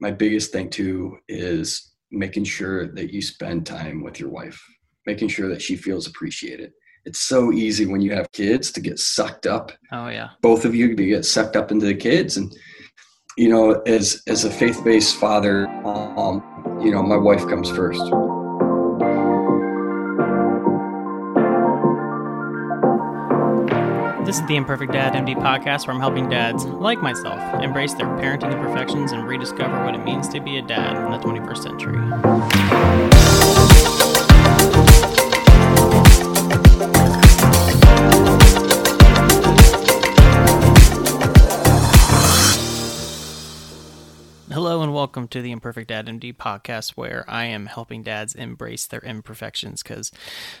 my biggest thing too is making sure that you spend time with your wife, making sure that she feels appreciated. It's so easy when you have kids to get sucked up. Oh yeah. Both of you to get sucked up into the kids and you know, as as a faith-based father, um, you know, my wife comes first. This is the Imperfect Dad MD podcast where I'm helping dads, like myself, embrace their parenting imperfections and rediscover what it means to be a dad in the 21st century. Welcome to the Imperfect Dad MD podcast, where I am helping dads embrace their imperfections. Because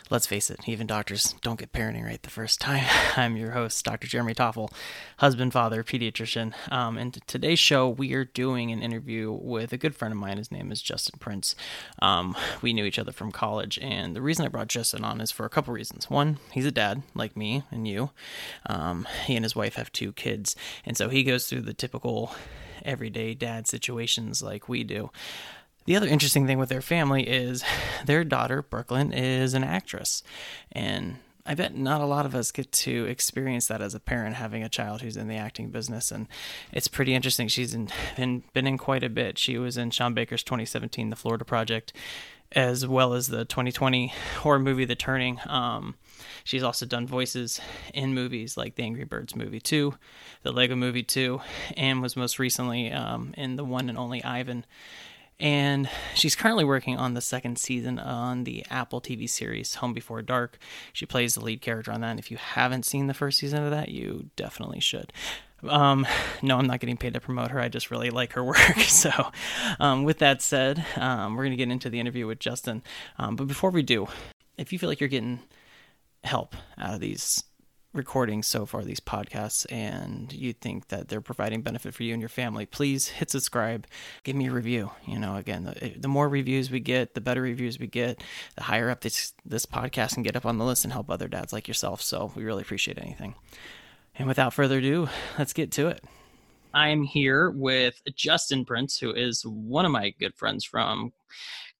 let's face it, even doctors don't get parenting right the first time. I'm your host, Dr. Jeremy Toffel, husband, father, pediatrician. Um, and today's show, we are doing an interview with a good friend of mine. His name is Justin Prince. Um, we knew each other from college, and the reason I brought Justin on is for a couple reasons. One, he's a dad like me and you. Um, he and his wife have two kids, and so he goes through the typical everyday dad situations like we do. The other interesting thing with their family is their daughter, Brooklyn, is an actress. And I bet not a lot of us get to experience that as a parent, having a child who's in the acting business. And it's pretty interesting. She's in, been, been in quite a bit. She was in Sean Baker's 2017 The Florida Project, as well as the 2020 horror movie The Turning. Um, she's also done voices in movies like the Angry Birds movie 2, the Lego movie 2, and was most recently um, in the one and only Ivan. And she's currently working on the second season on the Apple TV series Home Before Dark. She plays the lead character on that. And if you haven't seen the first season of that, you definitely should. Um, no, I'm not getting paid to promote her. I just really like her work. So, um, with that said, um, we're going to get into the interview with Justin. Um, but before we do, if you feel like you're getting help out of these recordings so far, these podcasts, and you think that they're providing benefit for you and your family, please hit subscribe. Give me a review. You know, again, the, eh, the more reviews we get, the better reviews we get, the higher up this this podcast can get up on the list and help other dads like yourself. So we really appreciate anything. And without further ado, let's get to it. I'm here with Justin Prince, who is one of my good friends from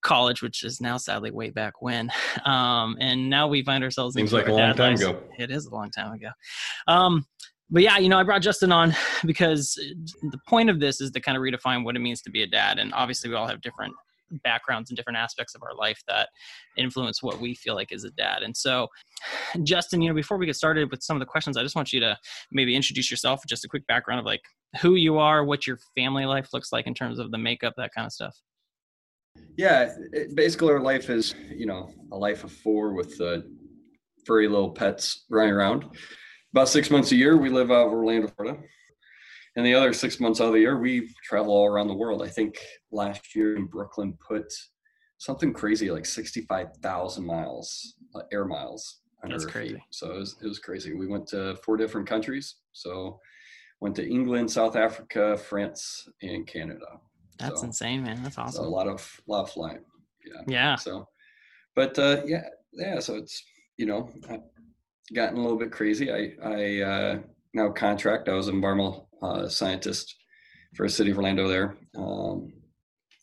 college, which is now sadly way back when. Um, and now we find ourselves seems like a long time lives. ago. It is a long time ago. Um, but yeah, you know, I brought Justin on because the point of this is to kind of redefine what it means to be a dad. And obviously, we all have different backgrounds and different aspects of our life that influence what we feel like is a dad. And so, Justin, you know, before we get started with some of the questions, I just want you to maybe introduce yourself, just a quick background of like who you are, what your family life looks like in terms of the makeup, that kind of stuff. Yeah, it, basically, our life is you know a life of four with uh, furry little pets running around. About six months a year, we live out of Orlando, Florida, and the other six months out of the year, we travel all around the world. I think last year in Brooklyn put something crazy like sixty-five thousand miles uh, air miles. That's crazy. Feet. So it was, it was crazy. We went to four different countries. So went to England, South Africa, France, and Canada. That's so, insane, man. That's awesome. So a lot of lot of flying. Yeah. Yeah. So, but uh, yeah, yeah. So it's you know I've gotten a little bit crazy. I I uh, now contract. I was an environmental uh, scientist for a city of Orlando there, um,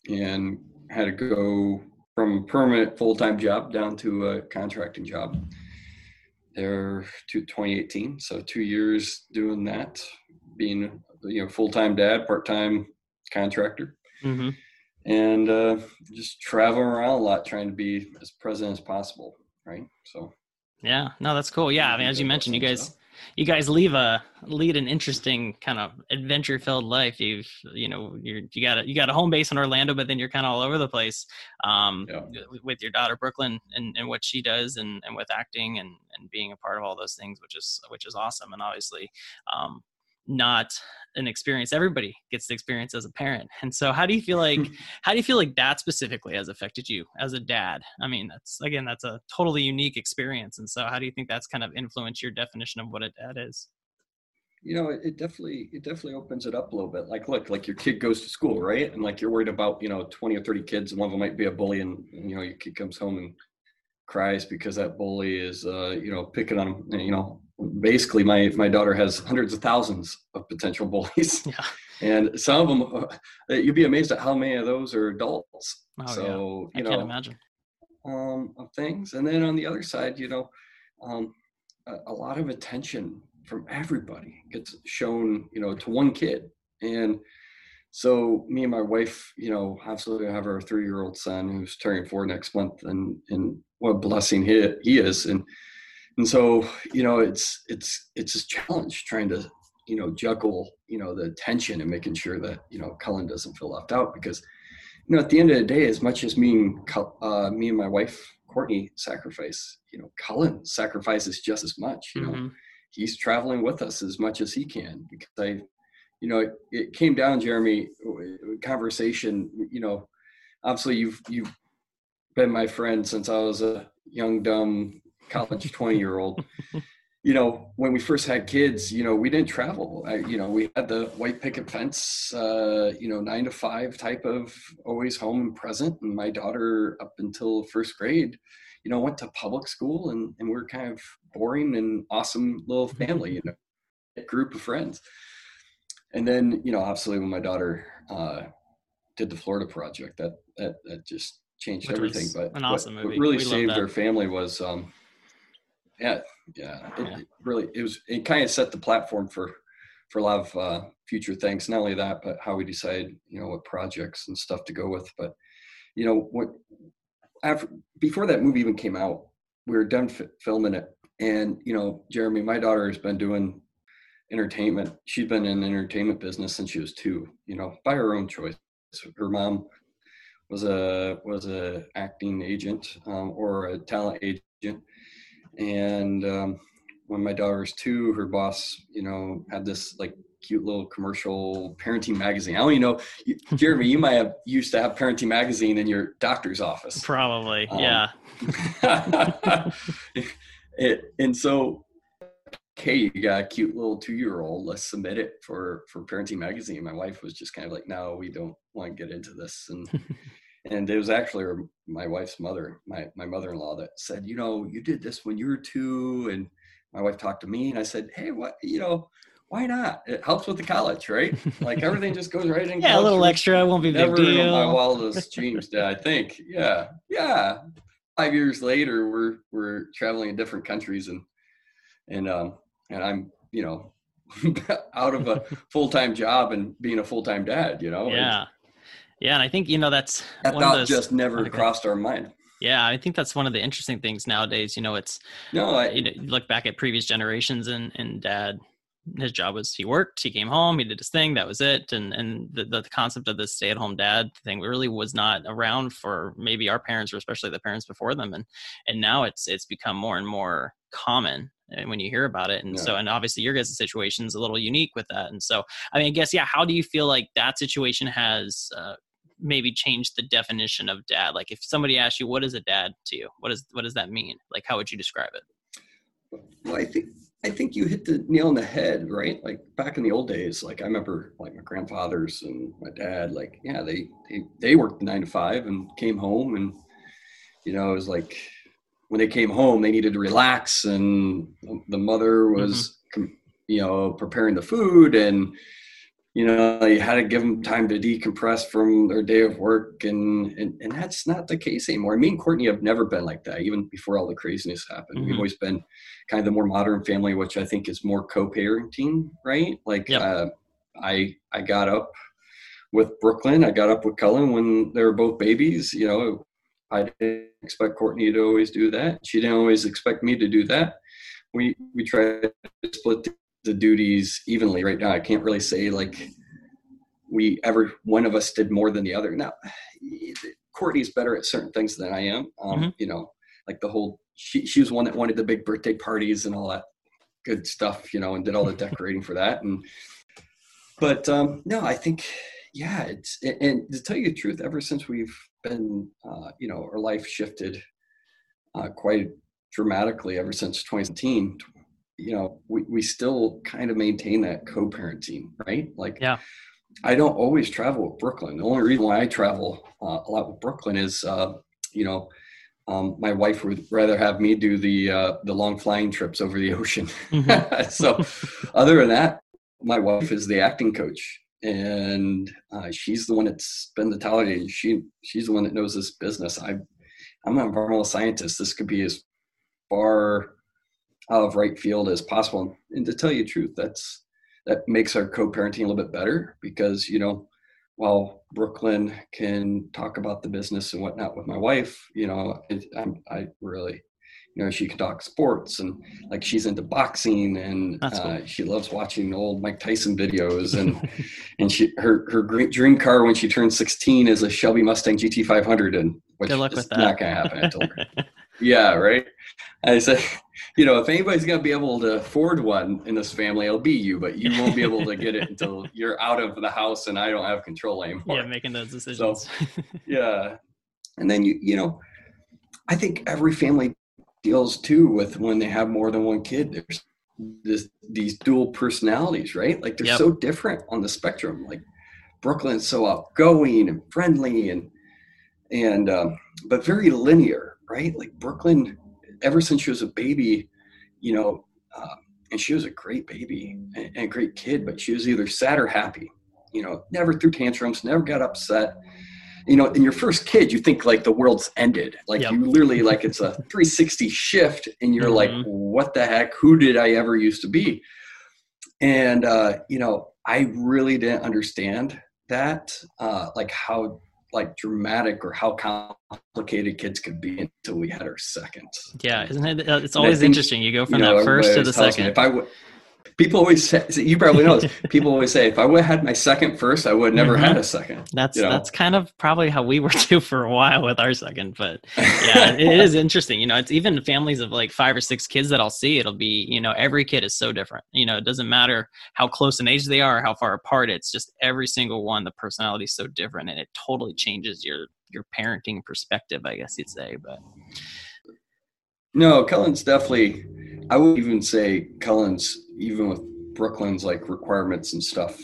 and had to go from a permanent full time job down to a contracting job there to 2018. So two years doing that, being you know full time dad, part time contractor mm-hmm. and uh, just traveling around a lot, trying to be as present as possible. Right. So. Yeah. No, that's cool. Yeah. I mean, as you mentioned, you guys. You guys leave a lead an interesting kind of adventure filled life. You've you know you're you got a you got a home base in Orlando, but then you're kind of all over the place um, yeah. with your daughter Brooklyn and, and what she does and, and with acting and, and being a part of all those things, which is which is awesome. And obviously, um, not an experience. Everybody gets to experience as a parent. And so how do you feel like how do you feel like that specifically has affected you as a dad? I mean that's again that's a totally unique experience. And so how do you think that's kind of influenced your definition of what a dad is? You know it definitely it definitely opens it up a little bit. Like look like your kid goes to school right? And like you're worried about you know 20 or 30 kids and one of them might be a bully and you know your kid comes home and cries because that bully is uh you know picking on you know basically my my daughter has hundreds of thousands of potential bullies yeah and some of them, uh, you'd be amazed at how many of those are adults. Oh, so yeah. I you can't know, imagine. um, of things. And then on the other side, you know, um, a, a lot of attention from everybody gets shown, you know, to one kid. And so me and my wife, you know, absolutely have our three-year-old son who's turning four next month, and and what a blessing he he is. And and so you know, it's it's it's a challenge trying to you know juggle you know the tension and making sure that you know Cullen doesn't feel left out because you know at the end of the day, as much as me and uh, me and my wife Courtney sacrifice, you know, Cullen sacrifices just as much. You know, Mhm. he's traveling with us as much as he can because I, you know, it, it came down, Jeremy, conversation. You know, obviously you've you've been my friend since I was a young dumb college twenty year old. You know, when we first had kids, you know, we didn't travel. I, you know, we had the white picket fence, uh, you know, nine to five type of always home and present. And my daughter, up until first grade, you know, went to public school and, and we're kind of boring and awesome little family, you know, group of friends. And then, you know, obviously when my daughter uh, did the Florida project, that that that just changed Which everything. But an what- awesome what, movie. really We saved our family was, um, yeah, yeah, it, Yeah. it really it was it kind of set the platform for for a lot of uh, future things. Not only that, but how we decide, you know, what projects and stuff to go with. But you know, what after before that movie even came out, we were done f- filming it, and you know, Jeremy, my daughter has been doing entertainment. She's been in the entertainment business since she was two. You know, by her own choice. Her mom was a was a acting agent um, or a talent agent, and um, when my daughter was two, her boss, you know, had this like cute little commercial parenting magazine. I don't even know, you- Jeremy, you might have used to have parenting magazine in your doctor's office. Probably. Um, yeah. it, and so, okay, you got a cute little two-year-old. Let's submit it for for parenting magazine. My wife was just kind of like, no, we don't want to get into this. And and it was actually my wife's mother, my my mother-in-law, that said, you know, you did this when you were two, and my wife talked to me, and I said, hey, what, you know. Why not? It helps with the college, right? Like everything just goes right in. Yeah, a little extra won't be a big never in my wildest dreams did I think. Yeah, yeah. Five years later, we're we're traveling in different countries, and and um and I'm you know out of a full time job and being a full time dad. You know, Yeah. Yeah, and I think you know that's that one thought those. just never Okay. crossed our mind. Yeah, I think that's one of the interesting things nowadays. You know, it's No, I, you, know, you look back at previous generations, and and dad, his job was he worked, he came home, he did his thing, that was it. And and the the concept of the stay at home dad thing really was not around for maybe our parents or especially the parents before them. And and now it's it's become more and more common and when you hear about it and so and obviously your guys' situation is a little unique with that and so i mean i guess yeah how do you feel like that situation has uh, maybe change the definition of dad? Like if somebody asked you what is a dad to you? What is what does that mean? Like how would you describe it? Well, I think I think you hit the nail on the head, right? Like back in the old days, like I remember like my grandfathers and my dad, like, yeah, they they, they worked nine to five and came home and you know, it was like when they came home they needed to relax and the mother was mm-hmm. com you know, preparing the food and you know, you had to give them time to decompress from their day of work, and and, and that's not the case anymore. Me and Courtney have never been like that, even before all the craziness happened. We've Mhm. always been kind of the more modern family, which I think is more co-parenting, right? Like, Yep. uh, I I got up with Brooklyn, I got up with Cullen when they were both babies. You know, I didn't expect Courtney to always do that. She didn't always expect me to do that. We we try to split the, the duties evenly right now. I can't really say like we ever one of us did more than the other. Now, Courtney's better at certain things than I am. Um, Mhm. You know, like the whole she she was one that wanted the big birthday parties and all that good stuff, you know, and did all the decorating for that. And but um, no, I think yeah, it's and, and to tell you the truth, ever since we've been, uh, you know, our life shifted uh, quite dramatically ever since 2017 you know we, we still kind of maintain that co-parenting right like Yeah. i don't always travel with brooklyn the only reason why i travel uh, a lot with brooklyn is uh, you know um, my wife would rather have me do the uh, the long flying trips over the ocean Mhm. so other than that my wife is the acting coach and uh, she's the one that's been the talent. She she's the one that knows this business. I I'm an environmental scientist. This could be as far out of right field as possible. And to tell you the truth, that's that makes our co-parenting a little bit better because you know while Brooklyn can talk about the business and whatnot with my wife, you know, it, I'm, I really you know she can talk sports and like she's into boxing and uh, cool. she loves watching old mike tyson videos and and she her her dream car when she turns 16 is a shelby mustang gt 500 and which Good luck with that. not gonna happen i told her yeah right i said you know if anybody's gonna be able to afford one in this family it'll be you but you won't be able to get it until you're out of the house and i don't have control anymore yeah making those decisions so, yeah and then you you know I think every family deals too with when they have more than one kid. There's this, these dual personalities, right? Like they're yep. so different on the spectrum. Like Brooklyn's so outgoing and friendly and and um, but very linear, right? Like Brooklyn, ever since she was a baby, you know, uh, and she was a great baby and, a great kid, but she was either sad or happy. You know, never threw tantrums, never got upset you know, in your first kid, you think like the world's ended. Like yep. you literally like it's a 360 shift, and you're mm-hmm. like, what the heck? Who did I ever used to be? And uh, you know, I really didn't understand that, uh, like how like dramatic or how complicated kids could be until we had our second. Yeah, isn't it? Uh, it's always think, interesting. You go from you know, that first to the second. if I would people always say you probably know this. people always say if i would have had my second first i would have never mm-hmm. had a second that's you know? that's kind of probably how we were too for a while with our second but yeah it is interesting you know it's even families of like five or six kids that i'll see it'll be you know every kid is so different you know it doesn't matter how close in age they are how far apart it's just every single one the personality is so different and it totally changes your your parenting perspective i guess you'd say but no cullen's definitely i would even say cullen's even with Brooklyn's like requirements and stuff,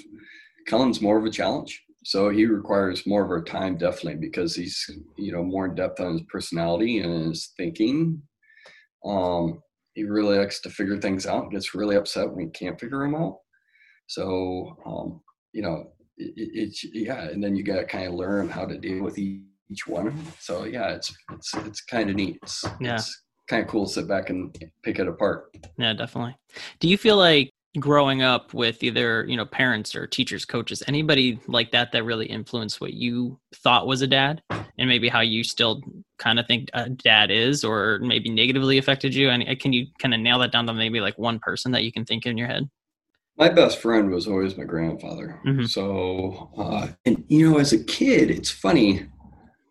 Cullen's more of a challenge. So he requires more of our time, definitely, because he's you know more in depth on his personality and his thinking. Um, he really likes to figure things out. Gets really upset when he can't figure them out. So um, you know, it, it's yeah, and then you got to kind of learn how to deal with each one. So yeah, it's it's it's kind of neat. It's, yeah. It's, kind of cool to sit back and pick it apart. Yeah, definitely. Do you feel like growing up with either you know parents or teachers coaches anybody like that that really influenced what you thought was a dad and maybe how you still kind of think a dad is or maybe negatively affected you and can you kind of nail that down to maybe like one person that you can think in your head my best friend was always my grandfather mm-hmm. so uh, and you know as a kid it's funny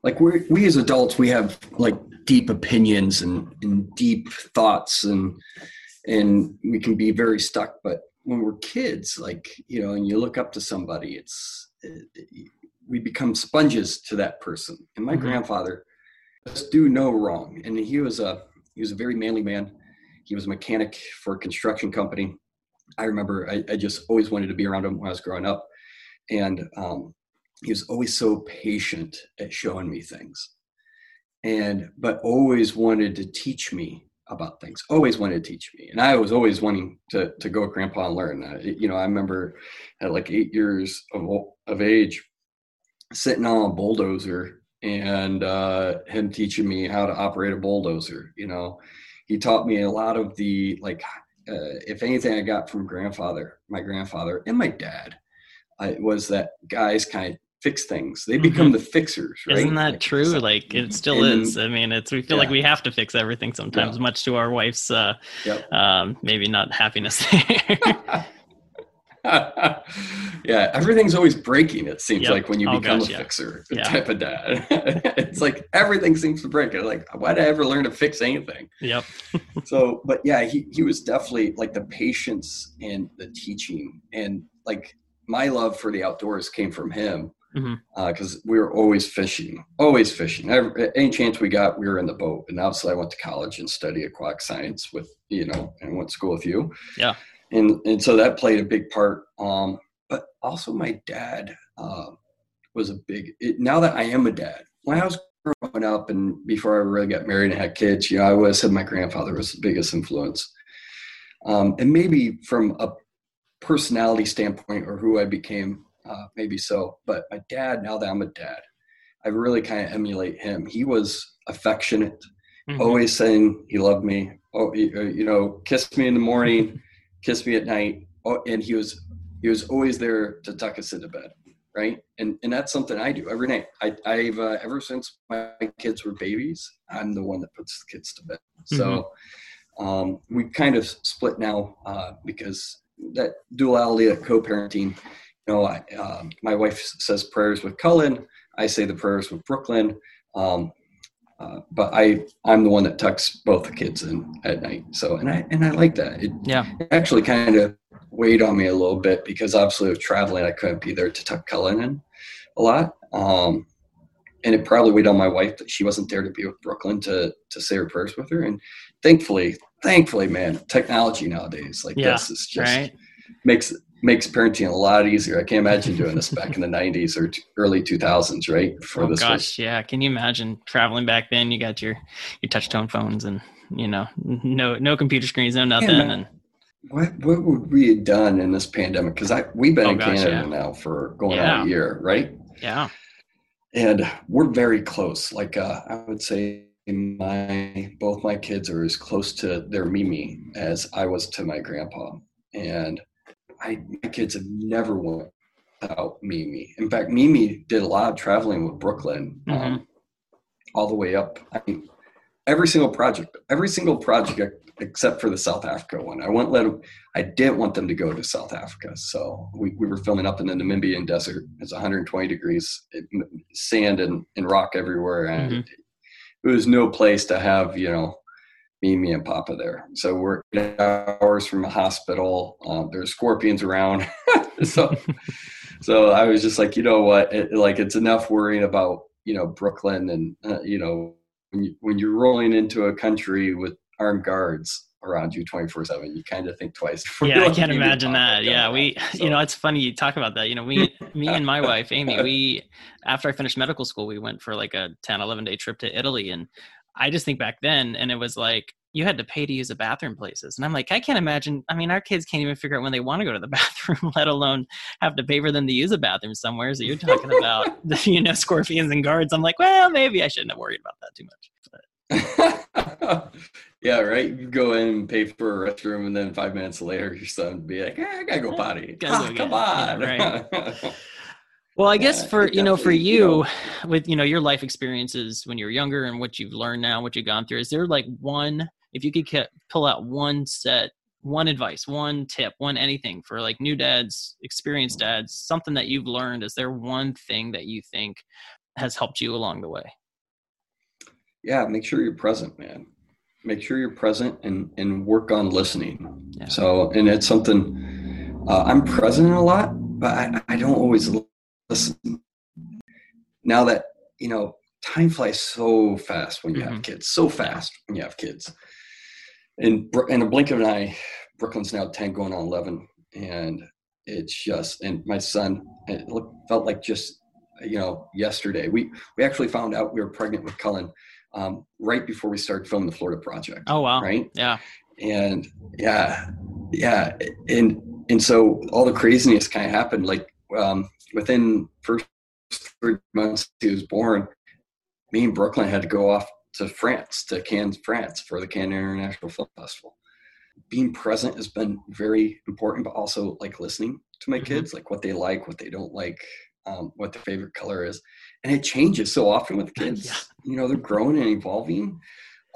like we we as adults we have like deep opinions and, and deep thoughts and and we can be very stuck but when we're kids like you know and you look up to somebody it's it, we become sponges to that person. And my mm-hmm. grandfather just do no wrong. And he was a he was a very manly man. He was a mechanic for a construction company. I remember i, I just always wanted to be around him when i was growing up. And um, he was always so patient at showing me things. And but always wanted to teach me about things always wanted to teach me. And i was always wanting to to go with grandpa and learn. Uh, you know i remember at like eight years of, of age sitting on a bulldozer and uh, him teaching me how to operate a bulldozer you know. He taught me a lot of the like uh, if anything i got from grandfather my grandfather and my dad I, was that guys kind of fix things. They become mm-hmm. the fixers, right? Isn't that like, true? Like it still and, is. I mean, it's we feel yeah. like we have to fix everything sometimes, yeah. much to our wife's uh, yep. um, maybe not happiness yeah, everything's always breaking. It seems yep. like when you oh, become gosh, a yeah. fixer yeah. type of dad, it's like everything seems to break. It like, why did I ever learn to fix anything? Yep. so, but yeah, he he was definitely like the patience and the teaching, and like my love for the outdoors came from him because mm-hmm. uh, we were always fishing, always fishing. Every, any chance we got, we were in the boat. And obviously, I went to college and studied aquatic science with you know, and went to school with you. Yeah, and and so that played a big part. Um, but also, my dad uh, was a big. It, now that I am a dad, when I was growing up and before I really got married and had kids, you know, I always said my grandfather was the biggest influence. Um, and maybe from a personality standpoint or who I became uh, maybe so. But my dad, now that I'm a dad, I really kind of emulate him. He was affectionate, mm-hmm. always saying he loved me. Oh, you know, kiss me in the morning, kiss me at night. Oh, and he was he was always there to tuck us into bed, right? And and that's something I do every night. I, I've uh, ever since my kids were babies, I'm the one that puts the kids to bed. Mm-hmm. So um, we kind of split now uh, because that duality of co-parenting. You know, I, uh, my wife says prayers with Cullen. I say the prayers with Brooklyn. Um, uh, but I I'm the one that tucks both the kids in at night. So and I and I like that. It, yeah. Actually kind of weighed on me a little bit because obviously with traveling I couldn't be there to tuck Cullen in a lot. Um, and it probably weighed on my wife that she wasn't there to be with Brooklyn to to say her prayers with her. And thankfully, thankfully, man, technology nowadays like yeah, this is just right? makes makes parenting a lot easier. I can't imagine doing this back in the '90s or t- early 2000s, right? For oh this gosh, was... yeah. Can you imagine traveling back then? You got your your touch tone phones and you know no no computer screens, no nothing. Yeah, and what what would we have done in this pandemic? Because I we've been oh, in gosh, Canada yeah. now for going yeah. on a year, right? Yeah. And we're very close. Like uh, I would say my both my kids are as close to their Mimi as I was to my grandpa. And I my kids have never went without Mimi. In fact, Mimi did a lot of traveling with Brooklyn, mm-hmm. um, all the way up. I mean, every single project, every single project except for the South Africa one. I won't let them, I didn't want them to go to South Africa. So we, we were filming up in the Namibian desert. It's 120 degrees, it, sand and, and rock everywhere. And mm-hmm. it, it was no place to have, you know, me, me and Papa there. So we're hours from a hospital. Um, there's scorpions around. so, so I was just like, you know what? It, like it's enough worrying about, you know, Brooklyn and, uh, you know, when, you, when you're rolling into a country with armed guards around you 24 7 you kind of think twice yeah i can't imagine that yeah we so. you know it's funny you talk about that you know we me and my wife amy we after i finished medical school we went for like a 10 11 day trip to italy and i just think back then and it was like you had to pay to use a bathroom places and i'm like i can't imagine i mean our kids can't even figure out when they want to go to the bathroom let alone have to pay for them to use a bathroom somewhere so you're talking about the you know scorpions and guards i'm like well maybe i shouldn't have worried about that too much yeah, right. You go in and pay for a restroom, and then five minutes later, your son would be like, eh, "I gotta go potty." Ah, come on. Yeah, right. Well, I guess yeah, for you know, for you, you know, with you know your life experiences when you were younger and what you've learned now, what you've gone through, is there like one? If you could pull out one set, one advice, one tip, one anything for like new dads, experienced dads, something that you've learned, is there one thing that you think has helped you along the way? yeah, make sure you're present, man. Make sure you're present and and work on listening. Yeah. So, and it's something uh, I'm present a lot, but I, I don't always listen. Now that you know, time flies so fast when you mm-hmm. have kids. So fast when you have kids. In in a blink of an eye, Brooklyn's now ten, going on eleven, and it's just and my son. It felt like just you know yesterday. We we actually found out we were pregnant with Cullen um, right before we started filming the Florida project. Oh wow! Right? Yeah. And yeah, yeah, and and so all the craziness kind of happened like um, within first three months he was born. Me and Brooklyn had to go off to France, to Cannes, France, for the Cannes International Film Festival. Being present has been very important, but also like listening to my mm-hmm. kids, like what they like, what they don't like, um, what their favorite color is and it changes so often with kids yeah. you know they're growing and evolving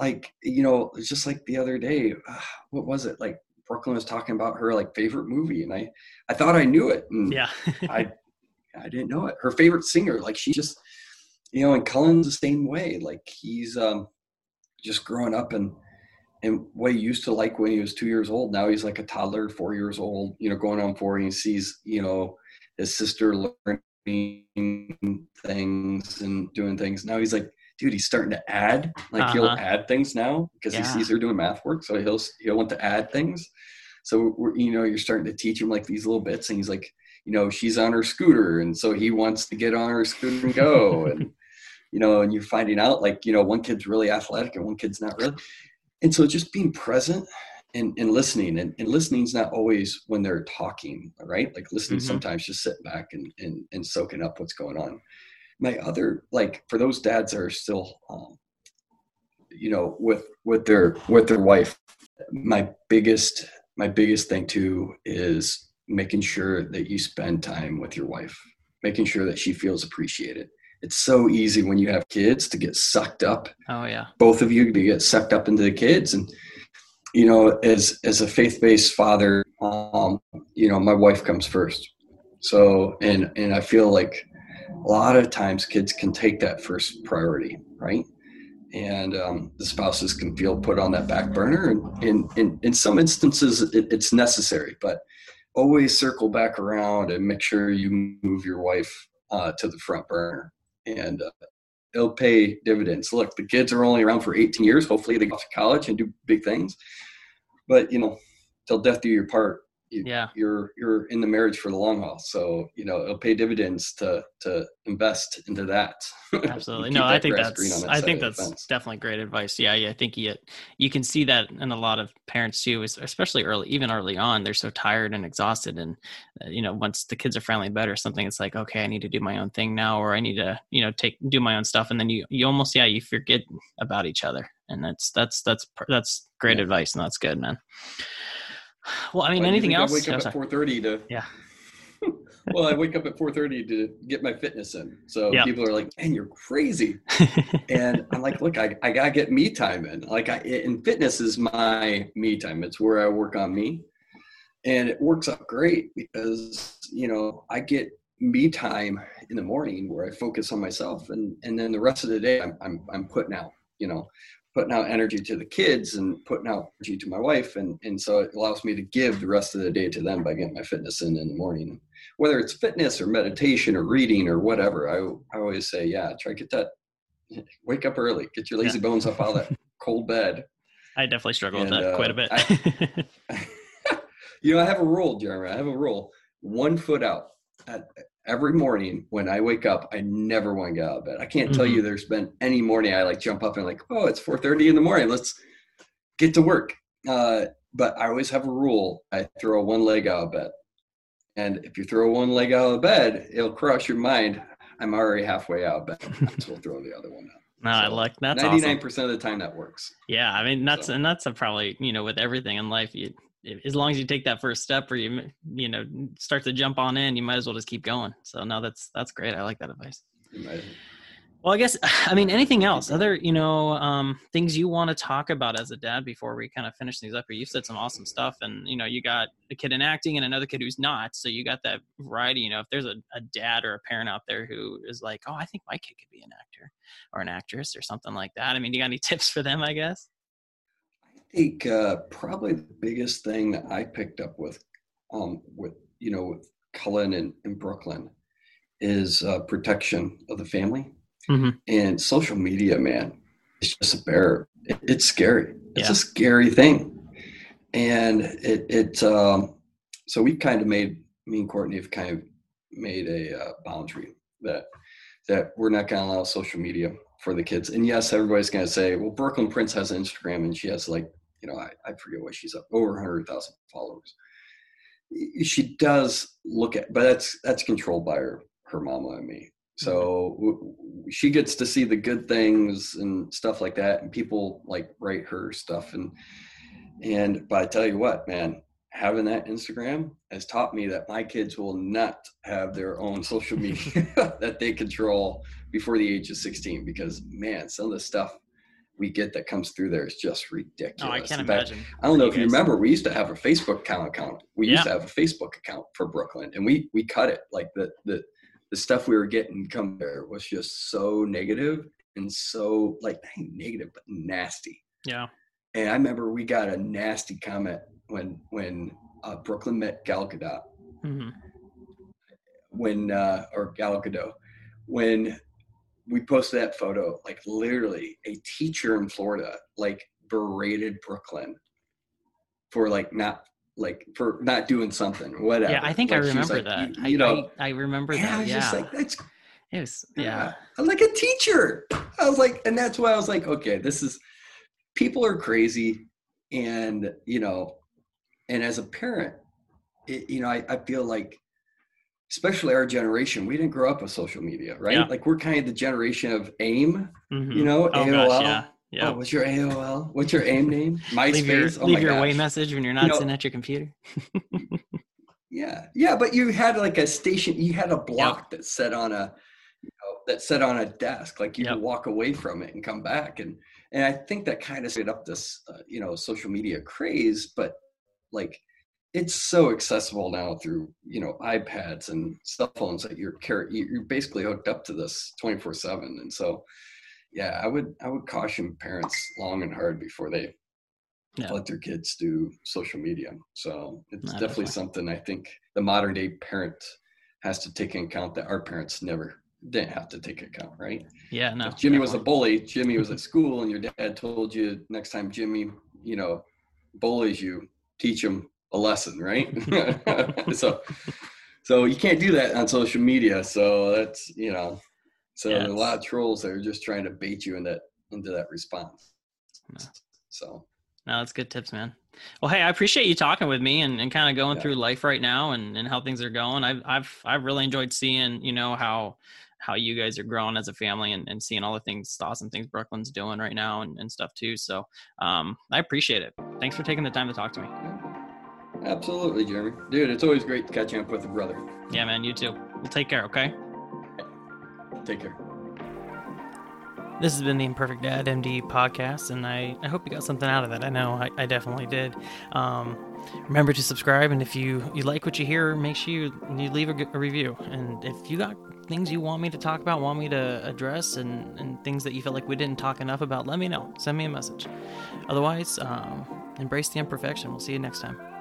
like you know it's just like the other day uh, what was it like brooklyn was talking about her like favorite movie and i i thought i knew it and yeah i i didn't know it her favorite singer like she just you know and cullen's the same way like he's um just growing up and and what he used to like when he was two years old now he's like a toddler four years old you know going on four and he sees you know his sister learning things and doing things. Now he's like, dude, he's starting to add. Like uh-huh. he'll add things now because yeah. he sees her doing math work, so he'll he'll want to add things. So we're, you know, you're starting to teach him like these little bits, and he's like, you know, she's on her scooter, and so he wants to get on her scooter and go, and you know, and you're finding out like, you know, one kid's really athletic and one kid's not really, and so just being present and, and listening and, and listening's not always when they're talking right? Like listening Mhm. sometimes just sitting back and, and and soaking up what's going on. My other like for those dads that are still um, you know with with their with their wife my biggest my biggest thing too is making sure that you spend time with your wife making sure that she feels appreciated. It's so easy when you have kids to get sucked up. Oh yeah. both of you to get sucked up into the kids. And you know as as a faith-based father um you know my wife comes first. So and and i feel like a lot of times kids can take that first priority right? And um, the spouses can feel put on that back burner. And in in, in some instances it, it's necessary but always circle back around and make sure you move your wife uh, to the front burner and uh, it'll pay dividends. Look, the kids are only around for 18 years. Hopefully, they go off to college and do big things. But you know, till death do your part. You, Yeah. you're you're in the marriage for the long haul. So you know, it'll pay dividends to to invest into that. Absolutely. No, I think that's that I think that's definitely great advice. Yeah, yeah. I think you you can see that in a lot of parents too, especially early, even early on. They're so tired and exhausted, and uh, you know, once the kids are finally better, something it's like, okay, I need to do my own thing now, or I need to, you know, take do my own stuff, and then you you almost yeah, you forget about each other, and that's that's that's that's great Yeah. advice, and that's good, man. Well, I mean, anything else? I wake up at 4:30 to Yeah. well, I wake up at 4:30 to get my fitness in. So Yeah. people are like, "Man, you're crazy." and I'm like, look, I, I gotta get me time in. Like, I and fitness is my me time. It's where I work on me, and it works out great because you know I get me time in the morning where I focus on myself, and and then the rest of the day I'm I'm, I'm putting out, you know, putting out energy to the kids and putting out energy to my wife, and and so it allows me to give the rest of the day to them by getting my fitness in in the morning. Whether it's fitness or meditation or reading or whatever, I I always say, yeah, try to get that wake up early, get your lazy bones up out of that cold bed. I definitely struggle with And, that quite a uh, bit. you know, I have a rule, Jeremy. I have a rule: one foot out. Every morning when I wake up, I never want to get out of bed. I can't tell Mhm. you there's been any morning I like jump up and like, oh, it's 4:30 in the morning. Let's get to work. Uh, but I always have a rule: I throw one leg out of bed. And if you throw one leg out of bed, it'll cross your mind. I'm already halfway out of bed. So we'll throw the other one out. no, I like that's Ninety-nine awesome. percent of the time that works. Yeah, I mean that's So- and that's a probably you know with everything in life, you as long as you take that first step or you you know start to jump on in, you might as well just keep going. So no, that's that's great. I like that advice. Well, I guess I mean anything else, other you know um, things you want to talk about as a dad before we kind of finish things up. Here, you said some awesome stuff, and you know you got a kid in acting and another kid who's not, so you got that variety. You know, if there's a, a dad or a parent out there who is like, oh, I think my kid could be an actor or an actress or something like that. I mean, you got any tips for them? I guess. I think uh, probably the biggest thing that I picked up with, um, with you know, with Cullen and, and Brooklyn, is uh, protection of the family Mhm. and social media. Man, it's just a bear. It, it's scary. It's Yeah. a scary thing, and it it um, so we kind of made me and Courtney have kind of made a uh, boundary that that we're not going to allow social media for the kids. And yes, everybody's going to say, well, Brooklyn Prince has Instagram and she has like, you know, I, I forget what she's up over 100,000 followers. She does look at, but that's that's controlled by her her mama and me. So mm-hmm. w- w- she gets to see the good things and stuff like that, and people like write her stuff and and but I tell you what, man, having that Instagram has taught me that my kids will not have their own social media that they control before the age of 16 because man, some of the stuff we get that comes through there is just ridiculous. Oh, I can't In fact, imagine. I don't know you if you remember, we used to have a Facebook account account. We used to have a Facebook account for Brooklyn and we we cut it. Like the the the stuff we were getting come there was just so negative and so like not negative but nasty. Yeah. And I remember we got a nasty comment when when uh, Brooklyn met Gal Gadot hmm when uh, or Gal Gadot when we posted that photo. Like literally, a teacher in Florida like berated Brooklyn for like not like for not doing something, whatever. Yeah, I think I Like, she's remember like, that. You, I, know, I, I remember and I that. was Yeah. just like, that's it was, yeah. I like a teacher. I was like, and that's why I was like, okay, this is people are crazy. and you know, and as a parent, it, you know, I, I feel like especially our generation, we didn't grow up with social media, right? Yeah. Like we're kind of the generation of AIM, Mhm. you know, Oh AOL. gosh, yeah, yeah. Oh, what's your AOL? What's your AIM name? MySpace. leave your oh leave my your gosh. away message when you're not know- sitting at your computer. Yeah, yeah, but you had like a station. You had a block that set on a, you know, that set on a desk. Like you Yep. could walk away from it and come back, and and I think that kind of set up this, uh, you know, social media craze. But like, it's so accessible now through you know iPads and cell phones that you're car- you- you're basically hooked up to this twenty four seven. And so, yeah, I would I would caution parents long and hard before they Yeah. let their kids do social media. So it's No, definitely definitely. something I think the modern day parent has to take into account that our parents never didn't have to take account, right? Yeah, no. if Jimmy was a bully, Jimmy was at school, and your dad told you next time Jimmy, you know, bullies you, teach him a lesson, right? so, so you can't do that on social media. So that's you know, so are a lot of trolls that are just trying to bait you in that into that response. No. So No, that's good tips, man. Well, hey, I appreciate you talking with me and, and kind of going Yeah. through life right now and, and how things are going. I've I've I've really enjoyed seeing, you know, how how you guys are growing as a family and, and seeing all the things awesome things Brooklyn's doing right now and, and stuff too. So um I appreciate it. Thanks for taking the time to talk to me. Absolutely, Jeremy. Dude, it's always great catching up with a brother. Yeah, man, you too. We'll take care, okay? Take care. This has been the Imperfect Dad MD podcast, and I, I hope you got something out of it. I know I, I definitely did. Um, remember to subscribe, and if you, you like what you hear, make sure you, you leave a review. And if you got things you want me to talk about, want me to address, and, and things that you feel like we didn't talk enough about, let me know. Send me a message. Otherwise, um, embrace the imperfection. We'll see you next time.